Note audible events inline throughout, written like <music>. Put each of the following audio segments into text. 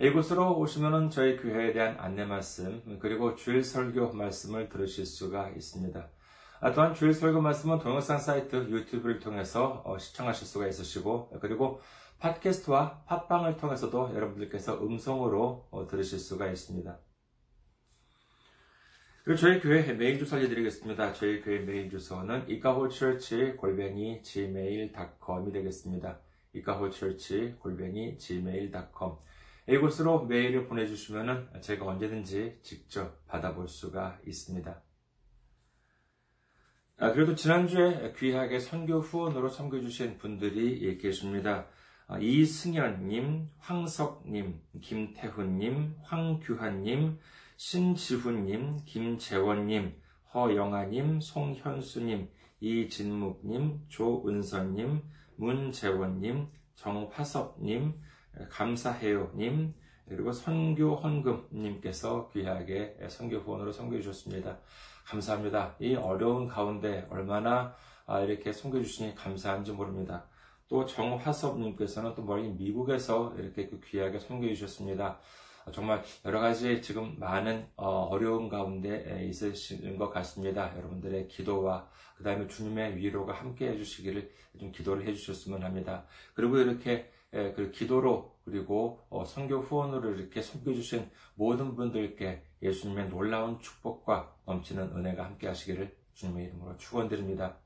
이곳으로 오시면 저희 교회에 대한 안내 말씀, 그리고 주일 설교 말씀을 들으실 수가 있습니다. 아, 또한 주일 설교 말씀은 동영상 사이트 유튜브를 통해서 어, 시청하실 수가 있으시고, 그리고 팟캐스트와 팟빵을 통해서도 여러분들께서 음성으로 어, 들으실 수가 있습니다. 그리고 저희 교회 메일 주소 알려드리겠습니다. 저희 교회 메일 주소는 이카호처치 골뱅이 gmail.com이 되겠습니다. 이카호처치 골뱅이 gmail.com 이곳으로 메일을 보내주시면 제가 언제든지 직접 받아볼 수가 있습니다. 아, 그래도 지난주에 귀하게 선교 후원으로 섬겨주신 분들이 계십니다. 아, 이승현님, 황석님, 김태훈님, 황규환님, 신지훈님, 김재원님, 허영아님, 송현수님, 이진묵님, 조은선님, 문재원님, 정화섭님, 감사해요 님, 그리고 선교 헌금 님께서 귀하게 선교 후원으로 선교해 주셨습니다. 감사합니다. 이 어려운 가운데 얼마나 아, 이렇게 선교해 주시니 감사한지 모릅니다. 또 정화섭 님께서는 또 멀리 미국에서 이렇게 그 귀하게 선교해 주셨습니다. 정말 여러 가지 지금 많은 어, 어려운 가운데 있으신 것 같습니다. 여러분들의 기도와 그 다음에 주님의 위로가 함께 해주시기를 좀 기도를 해주셨으면 합니다. 그리고 이렇게 그 기도로 그리고 어, 선교 후원으로 이렇게 섬겨주신 모든 분들께 예수님의 놀라운 축복과 넘치는 은혜가 함께 하시기를 주님의 이름으로 축원드립니다.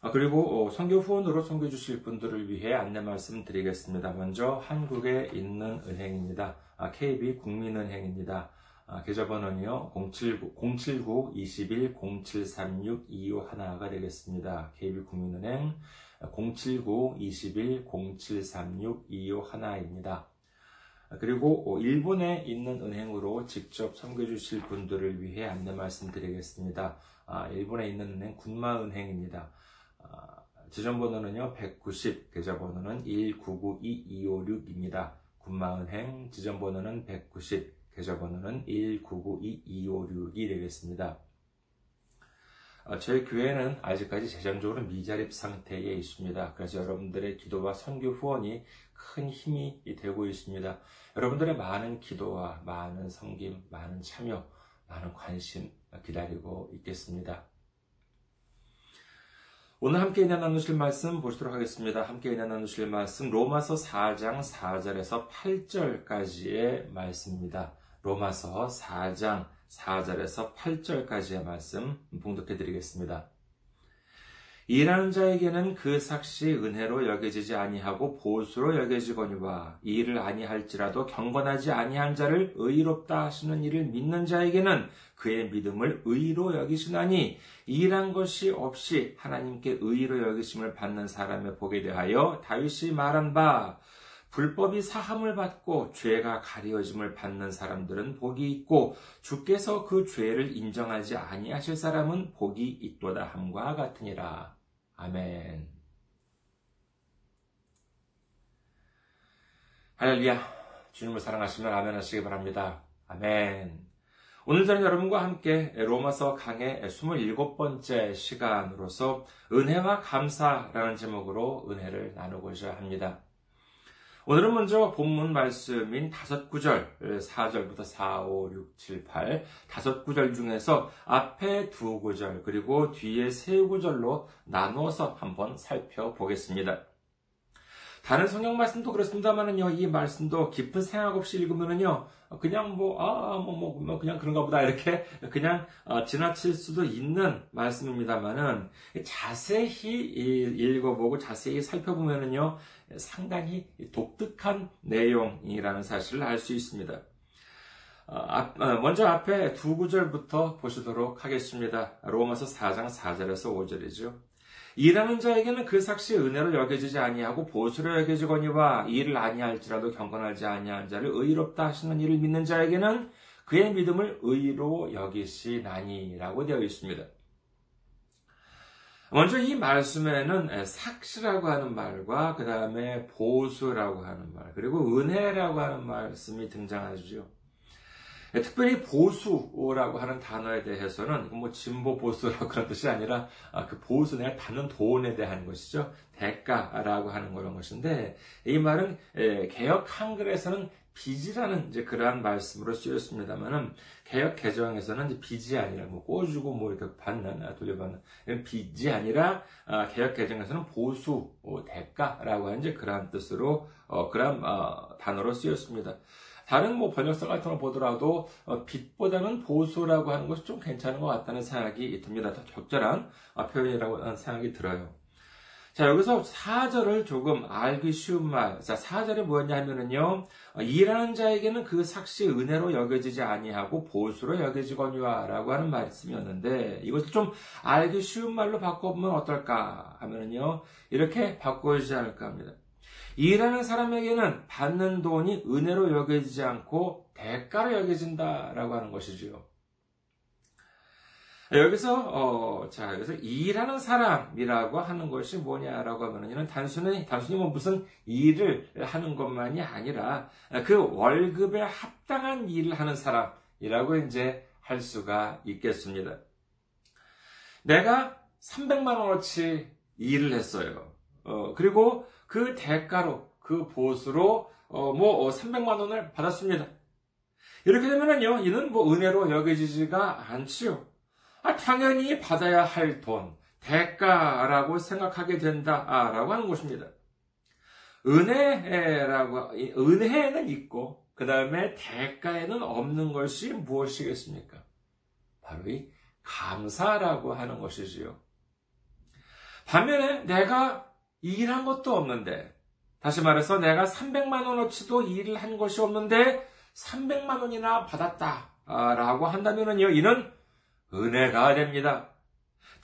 아, 그리고 어, 선교 후원으로 선교 주실 분들을 위해 안내 말씀드리겠습니다. 먼저 한국에 있는 은행입니다. KB 국민은행입니다. 아, 계좌번호는요 079 079 21 0736 251가 되겠습니다. KB 국민은행 079-21-0736-251입니다. 그리고 일본에 있는 은행으로 직접 섬겨주실 분들을 위해 안내 말씀드리겠습니다. 아, 일본에 있는 은행 군마은행입니다. 아, 지점번호는요 190, 계좌번호는 1992256입니다. 군마은행 지점번호는 190, 계좌번호는 1992256이 되겠습니다. 어, 저희 교회는 아직까지 재정적으로 미자립 상태에 있습니다. 그래서 여러분들의 기도와 선교 후원이 큰 힘이 되고 있습니다. 여러분들의 많은 기도와 많은 섬김, 많은 참여, 많은 관심 기다리고 있겠습니다. 오늘 함께 나누실 말씀 보시도록 하겠습니다. 함께 나누실 말씀 로마서 4장 4절에서 8절까지의 말씀입니다. 로마서 4장 4절에서 8절까지의 말씀 봉독해 드리겠습니다. 일하는 자에게는 그 삭시 은혜로 여겨지지 아니하고 보수로 여겨지거니와 이 일을 아니할지라도 경건하지 아니한 자를 의롭다 하시는 일을 믿는 자에게는 그의 믿음을 의로 여기시나니 일한 것이 없이 하나님께 의로 여기심을 받는 사람의 복에 대하여 다윗이 말한 바 불법이 사함을 받고 죄가 가려짐을 받는 사람들은 복이 있고 주께서 그 죄를 인정하지 아니하실 사람은 복이 있도다 함과 같으니라. 아멘. 할렐루야. 주님을 사랑하시면 아멘 하시기 바랍니다. 아멘. 오늘 저는 여러분과 함께 로마서 강의 27번째 시간으로서 은혜와 감사라는 제목으로 은혜를 나누고자 합니다. 오늘은 먼저 본문 말씀인 다섯 구절, 4절부터 4, 5, 6, 7, 8, 다섯 구절 중에서 앞에 두 구절, 그리고 뒤에 세 구절로 나누어서 한번 살펴보겠습니다. 다른 성경 말씀도 그렇습니다만은요, 이 말씀도 깊은 생각 없이 읽으면은요, 그냥 뭐, 아, 뭐, 뭐, 뭐 그냥 그런가 보다, 이렇게 그냥 어, 지나칠 수도 있는 말씀입니다만은 자세히 읽어보고 자세히 살펴보면은요, 상당히 독특한 내용이라는 사실을 알 수 있습니다. 어, 어, 먼저 앞에 두 구절부터 보시도록 하겠습니다. 로마서 4장 4절에서 5절이죠. 일하는 자에게는 그 삭시 은혜로 여겨지지 아니하고 보수로 여겨지거니와 일을 아니할지라도 경건하지 아니한 자를 의롭다 하시는 일을 믿는 자에게는 그의 믿음을 의로 여기시나니라고 되어 있습니다. 먼저 이 말씀에는 삭시라고 하는 말과 그 다음에 보수라고 하는 말, 그리고 은혜라고 하는 말씀이 등장하죠. 특별히 보수라고 하는 단어에 대해서는 뭐 진보 보수라고 그런 뜻이 아니라 아, 그 보수 내가 받는 돈에 대한 것이죠. 대가라고 하는 그런 것인데 이 말은 개혁 한글에서는 빚이라는 이제 그러한 말씀으로 쓰였습니다만은 개혁 개정에서는 이제 빚이 아니라 뭐 꿔주고 뭐 이렇게 받는 아, 돌려받는 이런 빚이 아니라 아, 개혁 개정에서는 보수 어, 대가라고 하는 이제 그러한 뜻으로 어, 그러한 어, 단어로 쓰였습니다. 다른 뭐 번역서 같은 걸 보더라도 빚보다는 보수라고 하는 것이 좀 괜찮은 것 같다는 생각이 듭니다. 더 적절한 표현이라고 하는 생각이 들어요. 자, 여기서 사절을 조금 알기 쉬운 말. 자, 사절이 뭐였냐 하면은요, 일하는 자에게는 그 삭시 은혜로 여겨지지 아니하고 보수로 여겨지거니와 라고 하는 말씀이었는데, 이것을 좀 알기 쉬운 말로 바꿔보면 어떨까 하면은요, 이렇게 바꿔주지 않을까 합니다. 일하는 사람에게는 받는 돈이 은혜로 여겨지지 않고 대가로 여겨진다라고 하는 것이지요. 여기서 어, 자 여기서 일하는 사람이라고 하는 것이 뭐냐라고 하면은 단순히 단순히 뭐 무슨 일을 하는 것만이 아니라 그 월급에 합당한 일을 하는 사람이라고 이제 할 수가 있겠습니다. 내가 300만 원어치 일을 했어요. 어, 그리고 그 대가로 그 보수로 어, 뭐 300만 원을 받았습니다. 이렇게 되면은요, 이는 뭐 은혜로 여겨지지가 않지요. 아, 당연히 받아야 할 돈, 대가라고 생각하게 된다라고 하는 것입니다. 은혜라고, 은혜는 있고, 그 다음에 대가에는 없는 것이 무엇이겠습니까? 바로 이 감사라고 하는 것이지요. 반면에 내가 일한 것도 없는데, 다시 말해서 내가 300만 원어치도 일을 한 것이 없는데, 300만 원이나 받았다라고 한다면요, 이는 은혜가 됩니다.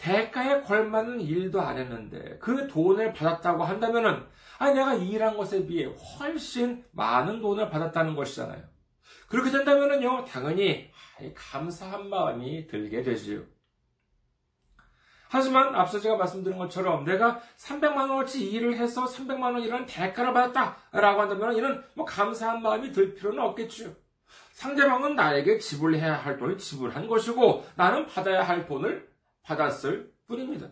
대가에 걸맞는 일도 안 했는데 그 돈을 받았다고 한다면은 아 내가 일한 것에 비해 훨씬 많은 돈을 받았다는 것이잖아요. 그렇게 된다면은요 당연히 감사한 마음이 들게 되지요. 하지만 앞서 제가 말씀드린 것처럼 내가 300만 원어치 일을 해서 300만 원이라는 대가를 받았다라고 한다면 이는 뭐 감사한 마음이 들 필요는 없겠죠. 상대방은 나에게 지불해야 할 돈을 지불한 것이고 나는 받아야 할 돈을 받았을 뿐입니다.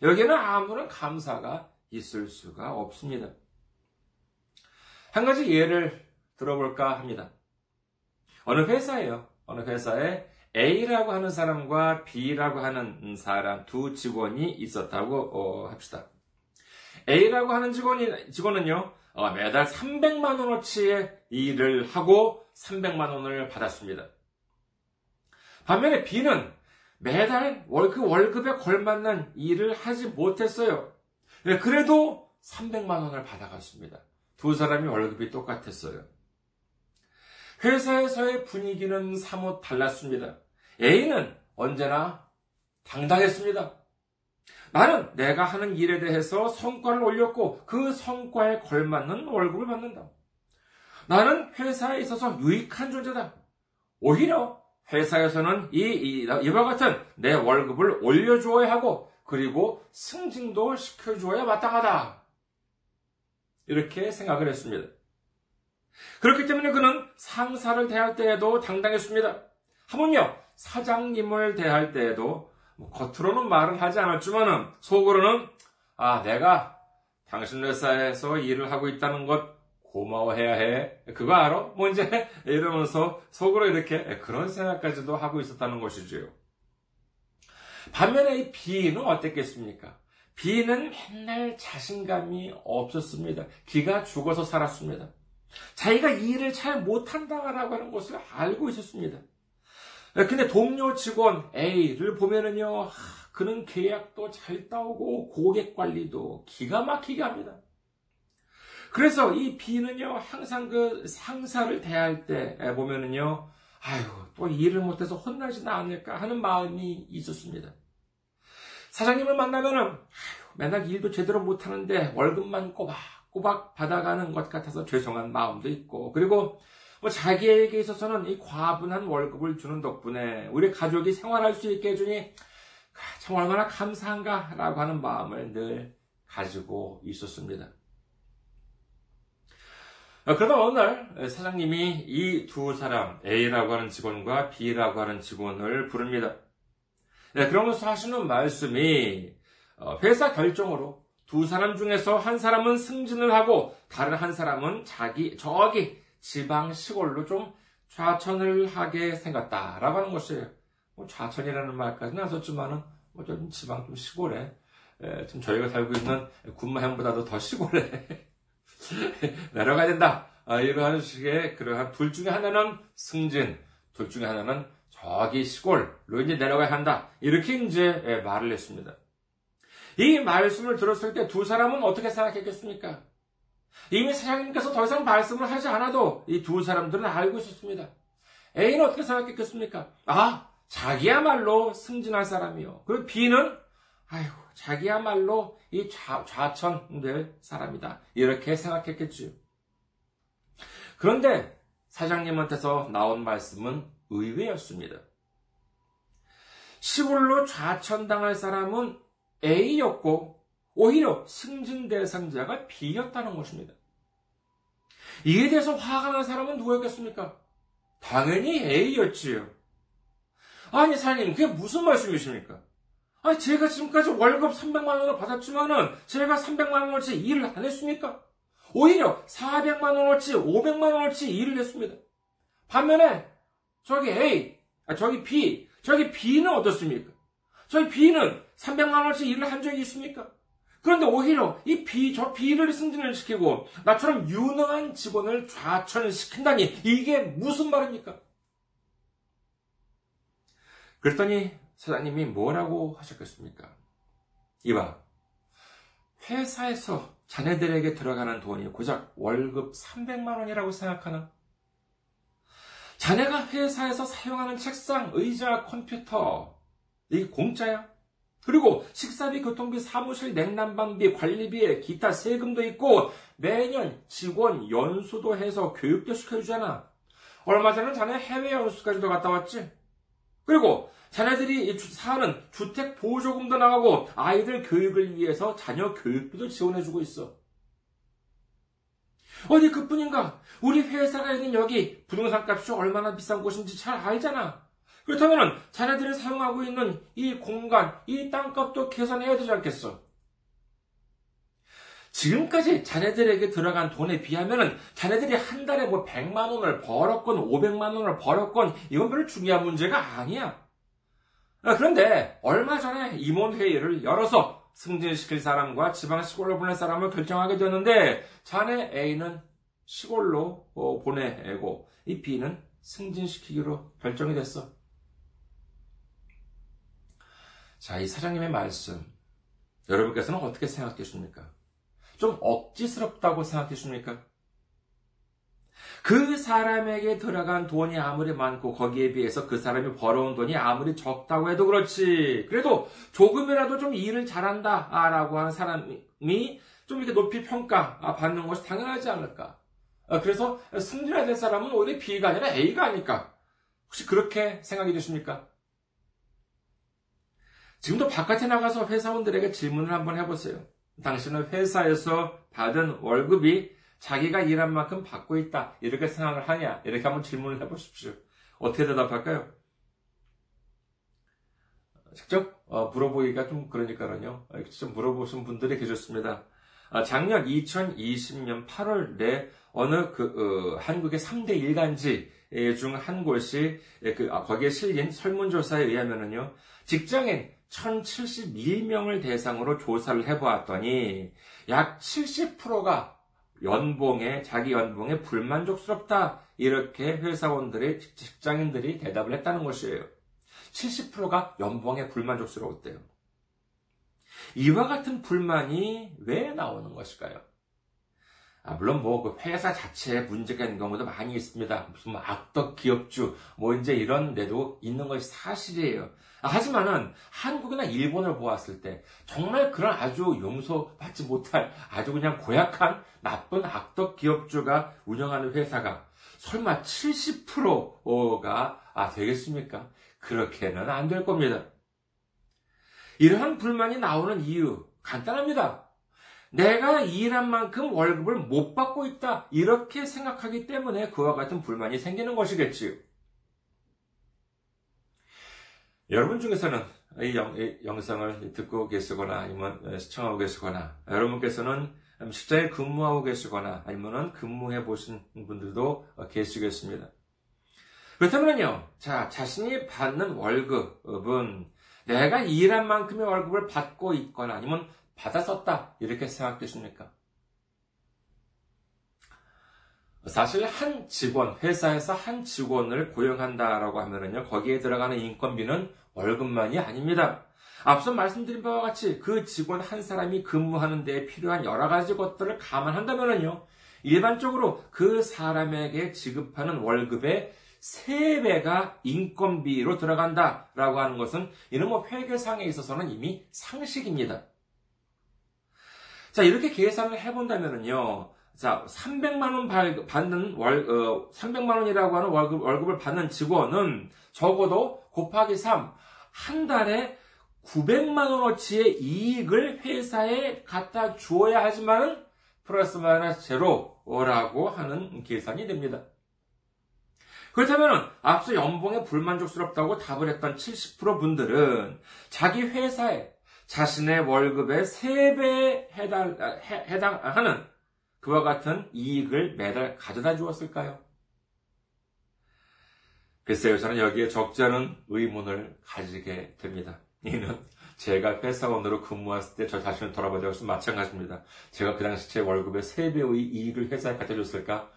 여기에는 아무런 감사가 있을 수가 없습니다. 한 가지 예를 들어볼까 합니다. 어느 회사예요. 어느 회사에 A라고 하는 사람과 B라고 하는 사람 두 직원이 있었다고 어, 합시다. A라고 하는 직원이 직원은요 어, 매달 300만 원어치의 일을 하고 300만 원을 받았습니다. 반면에 B는 매달 월, 그 월급에 걸맞는 일을 하지 못했어요. 네, 그래도 300만 원을 받아갔습니다. 두 사람이 월급이 똑같았어요. 회사에서의 분위기는 사뭇 달랐습니다. A는 언제나 당당했습니다. 나는 내가 하는 일에 대해서 성과를 올렸고 그 성과에 걸맞는 월급을 받는다. 나는 회사에 있어서 유익한 존재다. 오히려 회사에서는 이, 이, 이와 같은 내 월급을 올려주어야 하고 그리고 승진도 시켜주어야 마땅하다. 이렇게 생각을 했습니다. 그렇기 때문에 그는 상사를 대할 때에도 당당했습니다. 하물며 사장님을 대할 때에도 뭐 겉으로는 말을 하지 않았지만은 속으로는 아 내가 당신 회사에서 일을 하고 있다는 것 고마워해야 해. 그거 알아? <laughs> 뭐 이제 이러면서 속으로 이렇게 그런 생각까지도 하고 있었다는 것이지요. 반면에 이 B는 어땠겠습니까? B는 맨날 자신감이 없었습니다. 기가 죽어서 살았습니다. 자기가 일을 잘 못한다라고 하는 것을 알고 있었습니다. 근데 동료 직원 A를 보면은요, 그는 계약도 잘 따오고 고객 관리도 기가 막히게 합니다. 그래서 이 B는요, 항상 그 상사를 대할 때 보면은요, 아유, 또 일을 못해서 혼나지는 않을까 하는 마음이 있었습니다. 사장님을 만나면은, 아유, 맨날 일도 제대로 못하는데 월급만 꼬박 꼬박 받아가는 것 같아서 죄송한 마음도 있고, 그리고 뭐 자기에게 있어서는 이 과분한 월급을 주는 덕분에 우리 가족이 생활할 수 있게 해주니 참 얼마나 감사한가라고 하는 마음을 늘 가지고 있었습니다. 어, 그러다 어느 날 사장님이 이 두 사람 A라고 하는 직원과 B라고 하는 직원을 부릅니다. 네, 그러면서 하시는 말씀이 어, 회사 결정으로 두 사람 중에서 한 사람은 승진을 하고 다른 한 사람은 자기 저기 지방 시골로 좀 좌천을 하게 생겼다라고 하는 것이에요. 뭐 좌천이라는 말까지는 안 썼지만은 뭐 좀 지방 좀 시골에 에, 지금 저희가 살고 있는 군마현보다도 더 시골에 <laughs> 내려가야 된다. 아, 이러한 식의 그러한 둘 중에 하나는 승진, 둘 중에 하나는 저기 시골로 이제 내려가야 한다. 이렇게 이제 예, 말을 했습니다. 이 말씀을 들었을 때 두 사람은 어떻게 생각했겠습니까? 이미 사장님께서 더 이상 말씀을 하지 않아도 이 두 사람들은 알고 있었습니다. A는 어떻게 생각했겠습니까? 아, 자기야말로 승진할 사람이요. 그리고 B는, 아이고, 자기야말로 이 좌, 좌천될 사람이다. 이렇게 생각했겠지요. 그런데 사장님한테서 나온 말씀은 의외였습니다. 시골로 좌천당할 사람은 A였고 오히려 승진 대상자가 B였다는 것입니다. 이에 대해서 화가 난 사람은 누구였겠습니까? 당연히 A였지요. 아니 사장님 그게 무슨 말씀이십니까? 아니 제가 지금까지 월급 300만 원을 받았지만은 제가 300만 원어치 일을 안 했습니까? 오히려 400만 원어치, 500만 원어치 일을 했습니다. 반면에 저기 A, 아, 저기 B, 저기 B는 어떻습니까? 저희 B는 300만 원어치 일을 한 적이 있습니까? 그런데 오히려 이 B, 저 B를 승진을 시키고 나처럼 유능한 직원을 좌천시킨다니 이게 무슨 말입니까? 그랬더니 사장님이 뭐라고 하셨겠습니까? 이봐, 회사에서 자네들에게 들어가는 돈이 고작 월급 300만 원이라고 생각하나? 자네가 회사에서 사용하는 책상, 의자, 컴퓨터, 이게 공짜야? 그리고 식사비, 교통비, 사무실, 냉난방비, 관리비에 기타 세금도 있고 매년 직원 연수도 해서 교육도 시켜주잖아. 얼마 전에 자네 해외 연수까지도 갔다 왔지? 그리고 자네들이 사는 주택 보조금도 나가고 아이들 교육을 위해서 자녀 교육비도 지원해주고 있어. 어디 그뿐인가? 우리 회사가 있는 여기 부동산 값이 얼마나 비싼 곳인지 잘 알잖아. 그렇다면 자네들이 사용하고 있는 이 공간, 이 땅값도 계산해야 되지 않겠어? 지금까지 자네들에게 들어간 돈에 비하면 자네들이 한 달에 뭐 100만 원을 벌었건 500만 원을 벌었건 이건 별로 중요한 문제가 아니야. 아, 그런데 얼마 전에 임원회의를 열어서 승진시킬 사람과 지방 시골로 보낼 사람을 결정하게 되었는데 자네 A는 시골로 어, 보내고 이 B는 승진시키기로 결정이 됐어. 자, 이 사장님의 말씀 여러분께서는 어떻게 생각하십니까? 좀 억지스럽다고 생각하십니까? 그 사람에게 들어간 돈이 아무리 많고 거기에 비해서 그 사람이 벌어온 돈이 아무리 적다고 해도 그렇지. 그래도 조금이라도 좀 일을 잘한다. 라고 하는 사람이 좀 이렇게 높이 평가 받는 것이 당연하지 않을까. 어, 그래서 승진해야 될 사람은 오히려 B가 아니라 A가 아닐까. 혹시 그렇게 생각이 되십니까? 지금도 바깥에 나가서 회사원들에게 질문을 한번 해보세요. 당신은 회사에서 받은 월급이 자기가 일한 만큼 받고 있다. 이렇게 생각을 하냐? 이렇게 한번 질문을 해보십시오. 어떻게 대답할까요? 직접 어, 물어보기가 좀 그러니까요. 직접 물어보신 분들이 계셨습니다. 아, 작년 2020년 8월 내 어느 그 어, 한국의 3대 일간지 중 한 곳이 그, 아, 거기에 실린 설문조사에 의하면요 직장인 1071명을 대상으로 조사를 해보았더니 약 70%가 연봉에, 자기 연봉에 불만족스럽다. 이렇게 회사원들의 직장인들이 대답을 했다는 것이에요. 70%가 연봉에 불만족스러웠대요. 이와 같은 불만이 왜 나오는 것일까요? 아, 물론 뭐, 그 회사 자체에 문제가 있는 경우도 많이 있습니다. 무슨 뭐 악덕 기업주, 뭐 이제 이런 데도 있는 것이 사실이에요. 아, 하지만은 한국이나 일본을 보았을 때 정말 그런 아주 용서받지 못할 아주 그냥 고약한 나쁜 악덕 기업주가 운영하는 회사가 설마 70%가 아, 되겠습니까? 그렇게는 안 될 겁니다. 이러한 불만이 나오는 이유 간단합니다. 내가 일한 만큼 월급을 못 받고 있다. 이렇게 생각하기 때문에 그와 같은 불만이 생기는 것이겠지요. 여러분 중에서는 이, 영, 이 영상을 듣고 계시거나 아니면 시청하고 계시거나 여러분께서는 직장에 근무하고 계시거나 아니면 근무해 보신 분들도 계시겠습니다. 그렇다면요, 자, 자신이 받는 월급은 내가 일한 만큼의 월급을 받고 있거나 아니면 받았었다. 이렇게 생각되십니까? 사실 한 직원, 회사에서 한 직원을 고용한다라고 하면은요, 거기에 들어가는 인건비는 월급만이 아닙니다. 앞서 말씀드린 바와 같이 그 직원 한 사람이 근무하는 데 필요한 여러 가지 것들을 감안한다면요, 일반적으로 그 사람에게 지급하는 월급의 3배가 인건비로 들어간다라고 하는 것은 이는 뭐 회계상에 있어서는 이미 상식입니다. 자, 이렇게 계산을 해본다면요. 자, 300만 원 받는 월, 어, 300만 원이라고 하는 월급, 월급을 받는 직원은 적어도 곱하기 3, 한 달에 900만 원어치의 이익을 회사에 갖다 주어야 하지만 플러스 마이너스 제로라고 하는 계산이 됩니다. 그렇다면 앞서 연봉에 불만족스럽다고 답을 했던 70% 분들은 자기 회사에 자신의 월급의 3배에 해당, 해당하는 그와 같은 이익을 매달 가져다 주었을까요? 글쎄요, 저는 여기에 적지 않은 의문을 가지게 됩니다. 이는 제가 회사원으로 근무했을 때 저 자신을 돌아보자 것은 마찬가지입니다. 제가 그 당시 제 월급의 3배의 이익을 회사에 갖다 줬을까?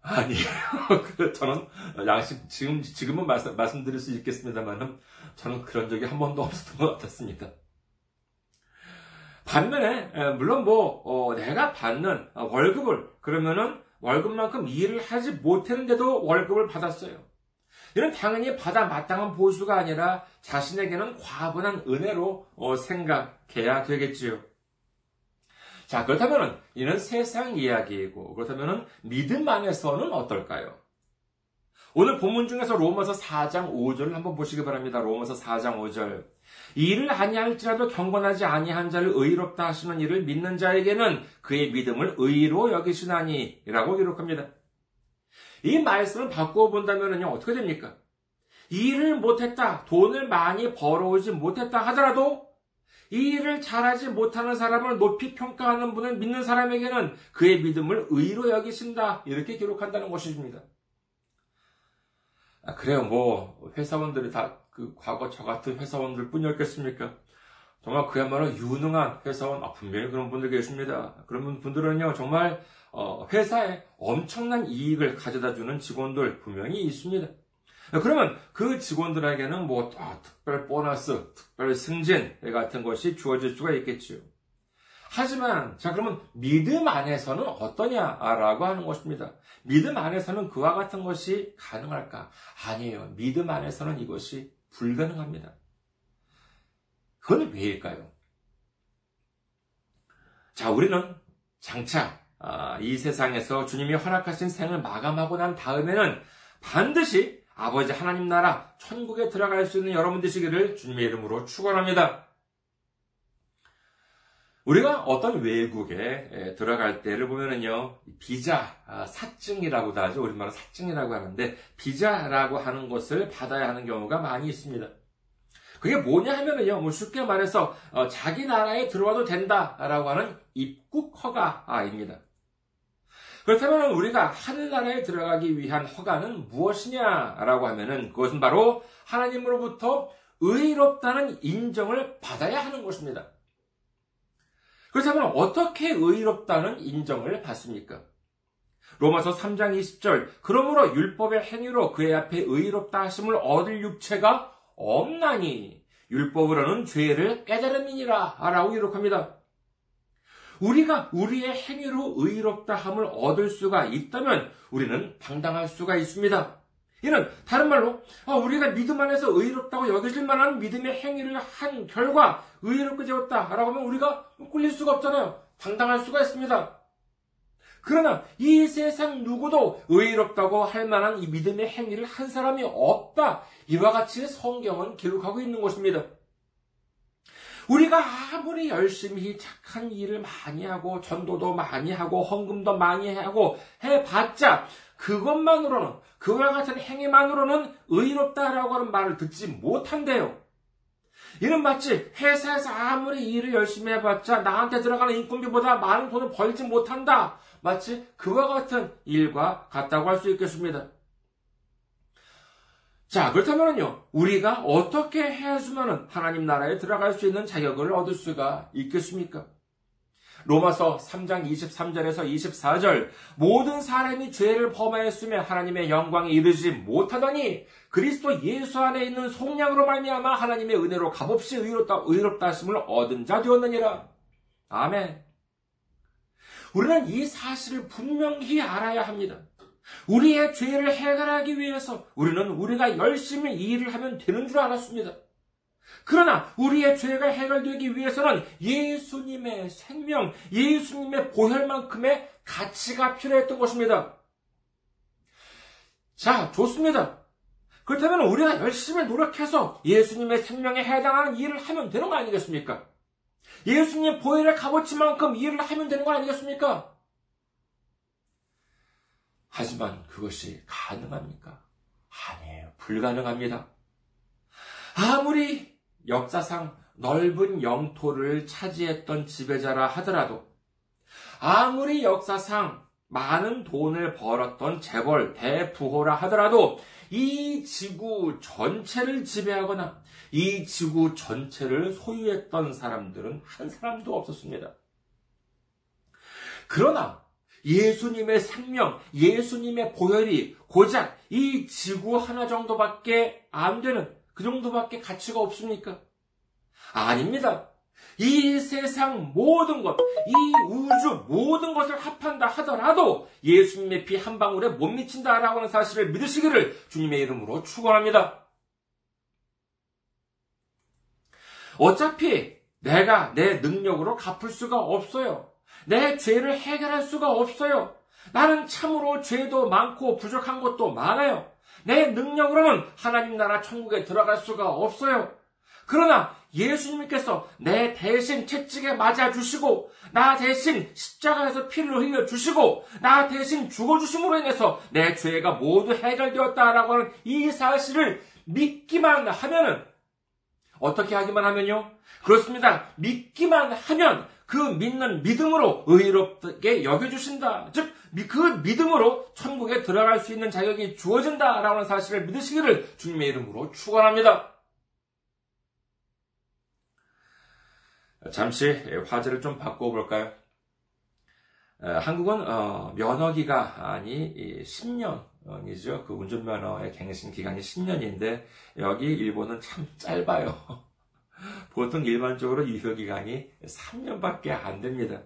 아니에요. <laughs> 그 저는 양심, 지금, 지금은 말씀, 말씀드릴 수 있겠습니다만은 저는 그런 적이 한 번도 없었던 것 같았습니다. 반면에, 물론 뭐, 어, 내가 받는 월급을, 그러면은 월급만큼 일을 하지 못했는데도 월급을 받았어요. 이런 당연히 받아 마땅한 보수가 아니라 자신에게는 과분한 은혜로 어, 생각해야 되겠지요. 자, 그렇다면 이는 세상 이야기이고 그렇다면 믿음 안에서는 어떨까요? 오늘 본문 중에서 로마서 4장 5절을 한번 보시기 바랍니다. 로마서 4장 5절. 이를 아니할지라도 경건하지 아니한 자를 의롭다 하시는 이를 믿는 자에게는 그의 믿음을 의로 여기시나니라고 기록합니다. 이 말씀을 바꾸어 본다면요 어떻게 됩니까? 일을 못했다, 돈을 많이 벌어오지 못했다 하더라도 이 일을 잘하지 못하는 사람을 높이 평가하는 분을 믿는 사람에게는 그의 믿음을 의로 여기신다. 이렇게 기록한다는 것입니다. 아, 그래요. 뭐, 회사원들이 다 그 과거 저 같은 회사원들 뿐이었겠습니까? 정말 그야말로 유능한 회사원, 아, 분명히 그런 분들 계십니다. 그런 분들은요, 정말, 어, 회사에 엄청난 이익을 가져다 주는 직원들 분명히 있습니다. 그러면 그 직원들에게는 뭐 아, 특별 보너스, 특별 승진 같은 것이 주어질 수가 있겠지요. 하지만 자 그러면 믿음 안에서는 어떠냐라고 하는 것입니다. 믿음 안에서는 그와 같은 것이 가능할까? 아니에요. 믿음 안에서는 이것이 불가능합니다. 그건 왜일까요? 자, 우리는 장차 아, 이 세상에서 주님이 허락하신 생을 마감하고 난 다음에는 반드시 아버지 하나님 나라 천국에 들어갈 수 있는 여러분 되시기를 주님의 이름으로 축원합니다. 우리가 어떤 외국에 들어갈 때를 보면은요, 비자, 아, 사증이라고도 하죠. 우리말로 사증이라고 하는데, 비자라고 하는 것을 받아야 하는 경우가 많이 있습니다. 그게 뭐냐 하면은요, 뭐 쉽게 말해서, 어, 자기 나라에 들어와도 된다라고 하는 입국 허가입니다. 그렇다면 우리가 하늘나라에 들어가기 위한 허가는 무엇이냐라고 하면은 그것은 바로 하나님으로부터 의롭다는 인정을 받아야 하는 것입니다. 그렇다면 어떻게 의롭다는 인정을 받습니까? 로마서 3장 20절 그러므로 율법의 행위로 그의 앞에 의롭다 하심을 얻을 육체가 없나니 율법으로는 죄를 깨달음이니라 라고 기록합니다. 우리가 우리의 행위로 의롭다 함을 얻을 수가 있다면 우리는 당당할 수가 있습니다. 이는 다른 말로 아, 우리가 믿음 안에서 의롭다고 여겨질 만한 믿음의 행위를 한 결과 의롭게 되었다라고 하면 우리가 꿀릴 수가 없잖아요. 당당할 수가 있습니다. 그러나 이 세상 누구도 의롭다고 할 만한 이 믿음의 행위를 한 사람이 없다. 이와 같이 성경은 기록하고 있는 것입니다. 우리가 아무리 열심히 착한 일을 많이 하고 전도도 많이 하고 헌금도 많이 하고 해봤자 그것만으로는 그와 같은 행위만으로는 의롭다라고 하는 말을 듣지 못한대요. 이는 마치 회사에서 아무리 일을 열심히 해봤자 나한테 들어가는 인건비보다 많은 돈을 벌지 못한다. 마치 그와 같은 일과 같다고 할 수 있겠습니다. 자, 그렇다면요, 우리가 어떻게 해야지만 하나님 나라에 들어갈 수 있는 자격을 얻을 수가 있겠습니까? 로마서 3장 23절에서 24절 모든 사람이 죄를 범하였으며 하나님의 영광에 이르지 못하더니 그리스도 예수 안에 있는 속량으로 말미암아 하나님의 은혜로 값없이 의롭다 의롭다 하심을 얻은 자 되었느니라. 아멘. 우리는 이 사실을 분명히 알아야 합니다. 우리의 죄를 해결하기 위해서 우리는 우리가 열심히 일을 하면 되는 줄 알았습니다. 그러나 우리의 죄가 해결되기 위해서는 예수님의 생명, 예수님의 보혈만큼의 가치가 필요했던 것입니다. 자, 좋습니다. 그렇다면 우리가 열심히 노력해서 예수님의 생명에 해당하는 일을 하면 되는 거 아니겠습니까? 예수님의 보혈의 값어치만큼 일을 하면 되는 거 아니겠습니까? 하지만 그것이 가능합니까? 아니에요. 불가능합니다. 아무리 역사상 넓은 영토를 차지했던 지배자라 하더라도 아무리 역사상 많은 돈을 벌었던 재벌 대부호라 하더라도 이 지구 전체를 지배하거나 이 지구 전체를 소유했던 사람들은 한 사람도 없었습니다. 그러나 예수님의 생명, 예수님의 보혈이 고작 이 지구 하나 정도밖에 안 되는 그 정도밖에 가치가 없습니까? 아닙니다. 이 세상 모든 것, 이 우주 모든 것을 합한다 하더라도 예수님의 피 한 방울에 못 미친다라고 하는 사실을 믿으시기를 주님의 이름으로 축원합니다. 어차피 내가 내 능력으로 갚을 수가 없어요. 내 죄를 해결할 수가 없어요. 나는 참으로 죄도 많고 부족한 것도 많아요. 내 능력으로는 하나님 나라 천국에 들어갈 수가 없어요. 그러나 예수님께서 내 대신 채찍에 맞아 주시고 나 대신 십자가에서 피를 흘려 주시고 나 대신 죽어 주심으로 인해서 내 죄가 모두 해결되었다라고 하는 이 사실을 믿기만 하면은 어떻게 하기만 하면요? 그렇습니다. 믿기만 하면 그 믿는 믿음으로 의롭게 여겨주신다. 즉, 그 믿음으로 천국에 들어갈 수 있는 자격이 주어진다라는 사실을 믿으시기를 주님의 이름으로 축원합니다. 잠시 화제를 좀 바꿔 볼까요? 한국은 어, 면허기가 아니 10년이죠. 그 운전면허의 갱신 기간이 10년인데 여기 일본은 참 짧아요. 보통 일반적으로 유효기간이 3년밖에 안 됩니다.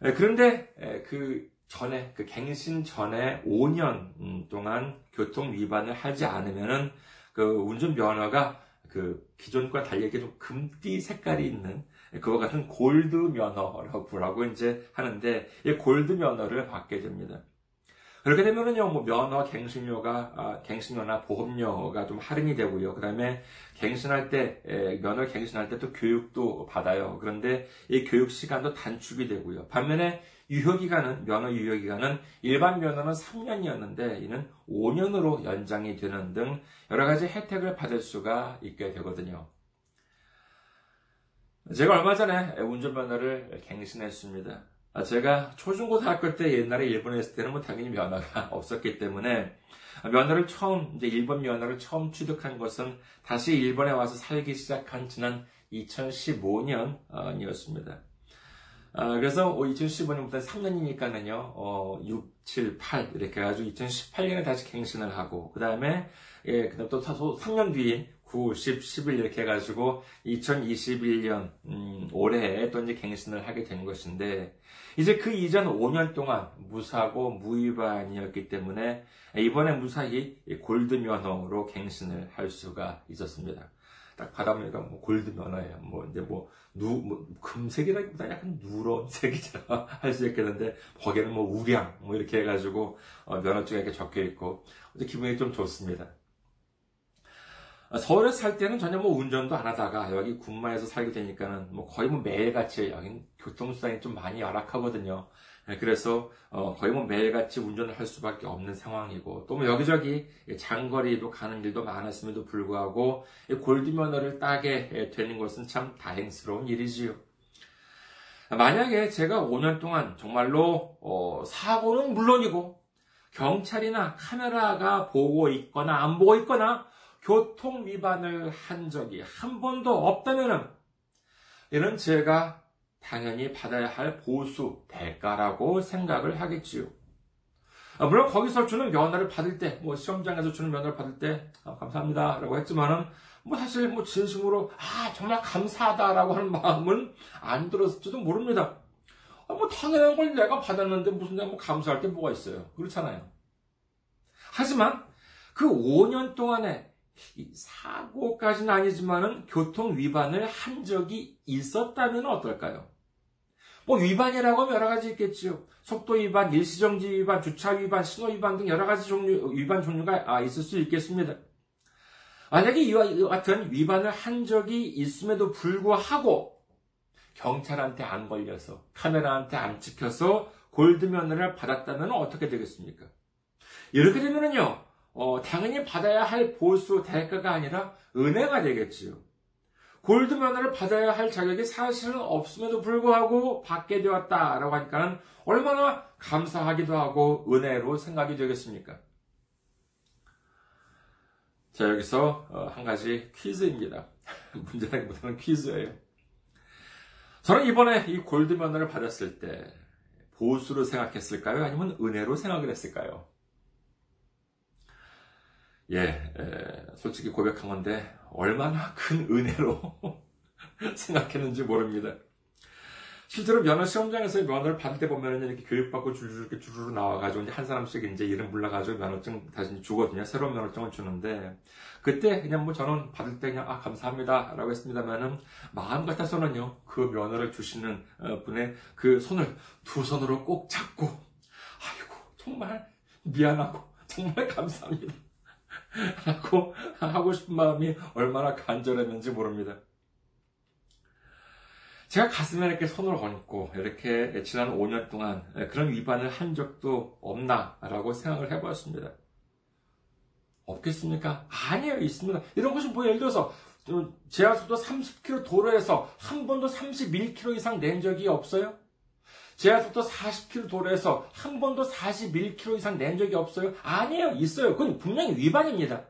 그런데 그 전에, 그 갱신 전에 5년 음, 동안 교통 위반을 하지 않으면은 그 운전면허가 그 기존과 달리 이렇게 좀 금띠 색깔이 있는 그와 같은 골드 면허라고 이제 하는데 이 골드 면허를 받게 됩니다. 그렇게 되면은요, 뭐 면허, 갱신료가 아, 갱신료나 보험료가 좀 할인이 되고요. 그다음에 갱신할 때 에, 면허 갱신할 때 또 교육도 받아요. 그런데 이 교육 시간도 단축이 되고요. 반면에 유효 기간은 면허 유효 기간은 일반 면허는 3년이었는데 이는 5년으로 연장이 되는 등 여러 가지 혜택을 받을 수가 있게 되거든요. 제가 얼마 전에 운전면허를 갱신했습니다. 아, 제가 초중고등학교 때 옛날에 일본에 있을 때는 뭐 당연히 면허가 <laughs> 없었기 때문에 면허를 처음 이제 일본 면허를 처음 취득한 것은 다시 일본에 와서 살기 시작한 지난 2015년이었습니다. 아, 그래서 2015년부터 3년이니까는요, 어, 6, 7, 8 이렇게 해가지고 2018년에 다시 갱신을 하고 그 다음에 예, 그다음 또 3년 뒤인 9, 10, 11 이렇게 해가지고 2021년 음, 올해에 또 이제 갱신을 하게 된 것인데 이제 그 이전 5년 동안 무사고 무위반이었기 때문에 이번에 무사히 골드 면허로 갱신을 할 수가 있었습니다. 딱 받아보니까 뭐 골드 면허예요. 뭐 이제 뭐, 누, 뭐 금색이라기보다 약간 누런색이라 <laughs> 할수 있겠는데 거기에는 뭐 우량 뭐 이렇게 해가지고 어, 면허증에 이렇게 적혀 있고 기분이 좀 좋습니다. 서울에 살 때는 전혀 뭐 운전도 안 하다가 여기 군마에서 살게 되니까는 뭐 거의 뭐 매일같이 여긴 교통수단이 좀 많이 열악하거든요. 네, 그래서 어, 거의 뭐 매일같이 운전을 할 수밖에 없는 상황이고 또 뭐 여기저기 장거리로 가는 일도 많았음에도 불구하고 골드 면허를 따게 되는 것은 참 다행스러운 일이지요. 만약에 제가 5년 동안 정말로 어, 사고는 물론이고 경찰이나 카메라가 보고 있거나 안 보고 있거나 교통 위반을 한 적이 한 번도 없다면은 이는 제가 당연히 받아야 할 보수 대가라고 생각을 하겠지요. 아, 물론 거기서 주는 면허를 받을 때, 뭐 시험장에서 주는 면허를 받을 때 아, 감사합니다라고 했지만은 뭐 사실 뭐 진심으로 아 정말 감사하다라고 하는 마음은 안 들었을지도 모릅니다. 아, 뭐 당연한 걸 내가 받았는데 무슨 내가 뭐 감사할 게 뭐가 있어요? 그렇잖아요. 하지만 그 5년 동안에 사고까지는 아니지만은 교통 위반을 한 적이 있었다면 어떨까요? 뭐 위반이라고 하면 여러 가지 있겠지요. 속도 위반, 일시정지 위반, 주차 위반, 신호 위반 등 여러 가지 종류, 위반 종류가 아, 있을 수 있겠습니다. 만약에 이와 같은 위반을 한 적이 있음에도 불구하고 경찰한테 안 걸려서 카메라한테 안 찍혀서 골드면허를 받았다면 어떻게 되겠습니까? 이렇게 되면은요, 어, 당연히 받아야 할 보수 대가가 아니라 은혜가 되겠지요. 골드 면허를 받아야 할 자격이 사실은 없음에도 불구하고 받게 되었다라고 하니까는 얼마나 감사하기도 하고 은혜로 생각이 되겠습니까? 자, 여기서 어, 한 가지 퀴즈입니다. <laughs> 문제라기보다는 퀴즈예요. 저는 이번에 이 골드 면허를 받았을 때 보수로 생각했을까요? 아니면 은혜로 생각을 했을까요? 예, 에, 솔직히 고백한 건데 얼마나 큰 은혜로 <laughs> 생각했는지 모릅니다. 실제로 면허 시험장에서 면허를 받을 때 보면은 이렇게 교육받고 줄줄 이렇게 주르르 나와가지고 이제 한 사람씩 이제 이름 불러가지고 면허증 다시 주거든요. 새로운 면허증을 주는데 그때 그냥 뭐 저는 받을 때 그냥 아 감사합니다라고 했습니다만은 마음 같아서는요 그 면허를 주시는 어, 분의 그 손을 두 손으로 꼭 잡고 아이고 정말 미안하고 정말 감사합니다. <laughs> 하고, 하고 싶은 마음이 얼마나 간절했는지 모릅니다. 제가 가슴에 이렇게 손을 얹고 이렇게 지난 5년 동안 그런 위반을 한 적도 없나라고 생각을 해보았습니다. 없겠습니까? 아니에요, 있습니다. 이런 것이 뭐 예를 들어서 제한속도 30km 도로에서 한 번도 31km 이상 낸 적이 없어요? 제한속도 40km 도로에서 한 번도 41km 이상 낸 적이 없어요? 아니에요. 있어요. 그건 분명히 위반입니다.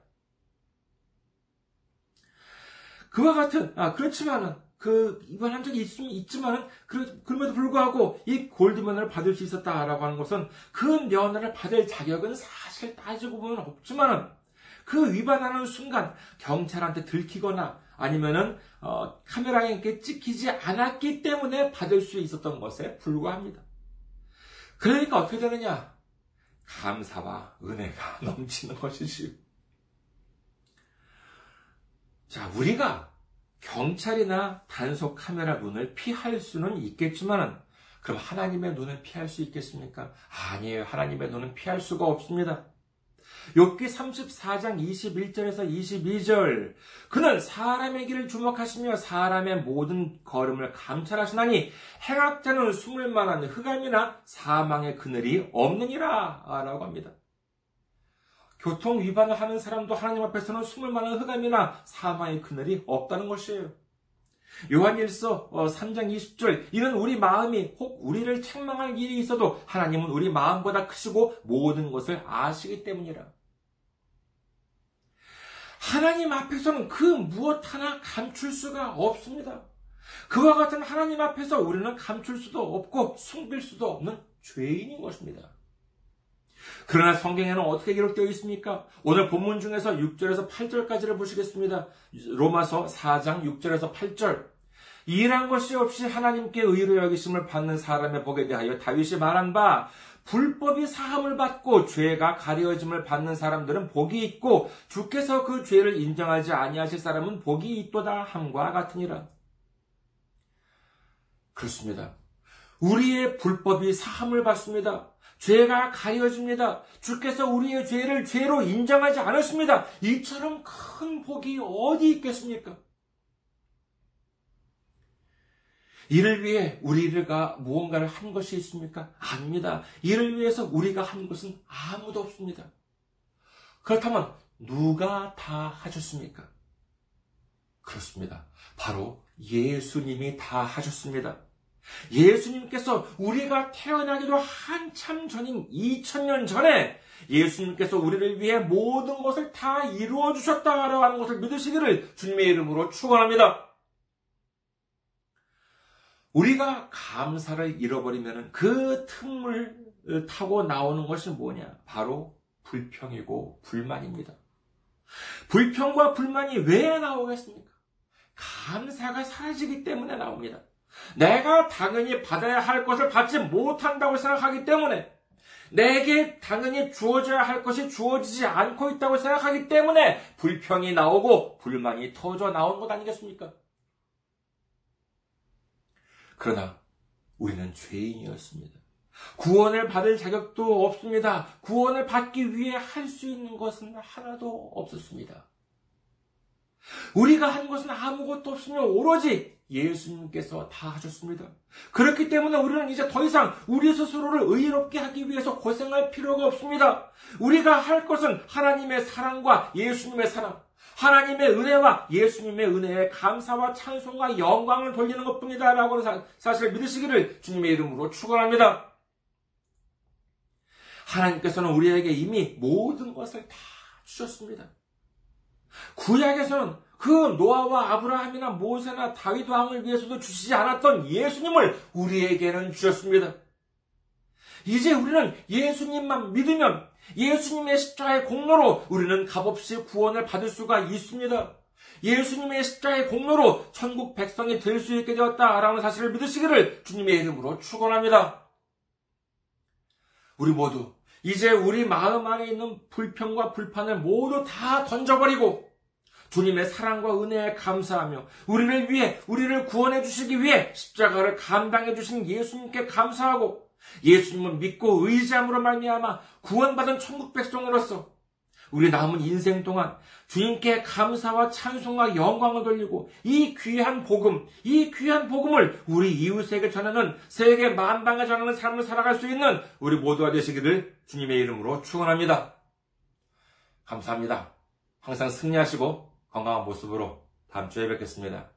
그와 같은, 아, 그렇지만은, 그, 위반한 적이 있, 있지만은, 그, 그럼에도 불구하고 이 골드면허를 받을 수 있었다라고 하는 것은 그 면허를 받을 자격은 사실 따지고 보면 없지만은, 그 위반하는 순간 경찰한테 들키거나 아니면은 어, 카메라에 찍히지 않았기 때문에 받을 수 있었던 것에 불과합니다. 그러니까 어떻게 되느냐? 감사와 은혜가 <laughs> 넘치는 것이지. 자, 우리가 경찰이나 단속 카메라 눈을 피할 수는 있겠지만, 그럼 하나님의 눈을 피할 수 있겠습니까? 아니에요. 하나님의 눈은 피할 수가 없습니다. 욥기 34장 21절에서 22절 그는 사람의 길을 주목하시며 사람의 모든 걸음을 감찰하시나니 행악자는 숨을 만한 흑암이나 사망의 그늘이 없느니라 라고 합니다. 교통 위반을 하는 사람도 하나님 앞에서는 숨을 만한 흑암이나 사망의 그늘이 없다는 것이에요. 요한일서 3장 어, 20절 이는 우리 마음이 혹 우리를 책망할 일이 있어도 하나님은 우리 마음보다 크시고 모든 것을 아시기 때문이라. 하나님 앞에서는 그 무엇 하나 감출 수가 없습니다. 그와 같은 하나님 앞에서 우리는 감출 수도 없고 숨길 수도 없는 죄인인 것입니다. 그러나 성경에는 어떻게 기록되어 있습니까? 오늘 본문 중에서 6절에서 8절까지를 보시겠습니다. 로마서 4장 6절에서 8절. 일한 것이 없이 하나님께 의로 여기심을 받는 사람의 복에 대하여 다윗이 말한 바 불법이 사함을 받고 죄가 가려짐을 받는 사람들은 복이 있고 주께서 그 죄를 인정하지 아니하실 사람은 복이 있도다 함과 같으니라. 그렇습니다. 우리의 불법이 사함을 받습니다. 죄가 가려집니다. 주께서 우리의 죄를 죄로 인정하지 않으십니다. 이처럼 큰 복이 어디 있겠습니까? 이를 위해 우리가 무언가를 한 것이 있습니까? 아닙니다. 이를 위해서 우리가 한 것은 아무도 없습니다. 그렇다면 누가 다 하셨습니까? 그렇습니다. 바로 예수님이 다 하셨습니다. 예수님께서 우리가 태어나기도 한참 전인 2000년 전에 예수님께서 우리를 위해 모든 것을 다 이루어 주셨다라고 하는 것을 믿으시기를 주님의 이름으로 축원합니다. 우리가 감사를 잃어버리면 그 틈을 타고 나오는 것이 뭐냐? 바로 불평이고 불만입니다. 불평과 불만이 왜 나오겠습니까? 감사가 사라지기 때문에 나옵니다. 내가 당연히 받아야 할 것을 받지 못한다고 생각하기 때문에 내게 당연히 주어져야 할 것이 주어지지 않고 있다고 생각하기 때문에 불평이 나오고 불만이 터져 나온 것 아니겠습니까? 그러나 우리는 죄인이었습니다. 구원을 받을 자격도 없습니다. 구원을 받기 위해 할 수 있는 것은 하나도 없었습니다. 우리가 한 것은 아무것도 없으며 오로지 예수님께서 다 하셨습니다. 그렇기 때문에 우리는 이제 더 이상 우리 스스로를 의롭게 하기 위해서 고생할 필요가 없습니다. 우리가 할 것은 하나님의 사랑과 예수님의 사랑, 하나님의 은혜와 예수님의 은혜에 감사와 찬송과 영광을 돌리는 것 뿐이다라고 사실 믿으시기를 주님의 이름으로 축원합니다. 하나님께서는 우리에게 이미 모든 것을 다 주셨습니다. 구약에서는 그 노아와 아브라함이나 모세나 다윗 왕을 위해서도 주시지 않았던 예수님을 우리에게는 주셨습니다. 이제 우리는 예수님만 믿으면 예수님의 십자가의 공로로 우리는 값없이 구원을 받을 수가 있습니다. 예수님의 십자가의 공로로 천국 백성이 될 수 있게 되었다라는 사실을 믿으시기를 주님의 이름으로 축원합니다. 우리 모두 이제 우리 마음 안에 있는 불평과 불판을 모두 다 던져버리고 주님의 사랑과 은혜에 감사하며 우리를 위해 우리를 구원해 주시기 위해 십자가를 감당해 주신 예수님께 감사하고 예수님을 믿고 의지함으로 말미암아 구원받은 천국 백성으로서 우리 남은 인생 동안 주님께 감사와 찬송과 영광을 돌리고 이 귀한 복음, 이 귀한 복음을 우리 이웃에게 전하는 세계 만방에 전하는 삶을 살아갈 수 있는 우리 모두가 되시기를 주님의 이름으로 축원합니다. 감사합니다. 항상 승리하시고 건강한 모습으로 다음 주에 뵙겠습니다.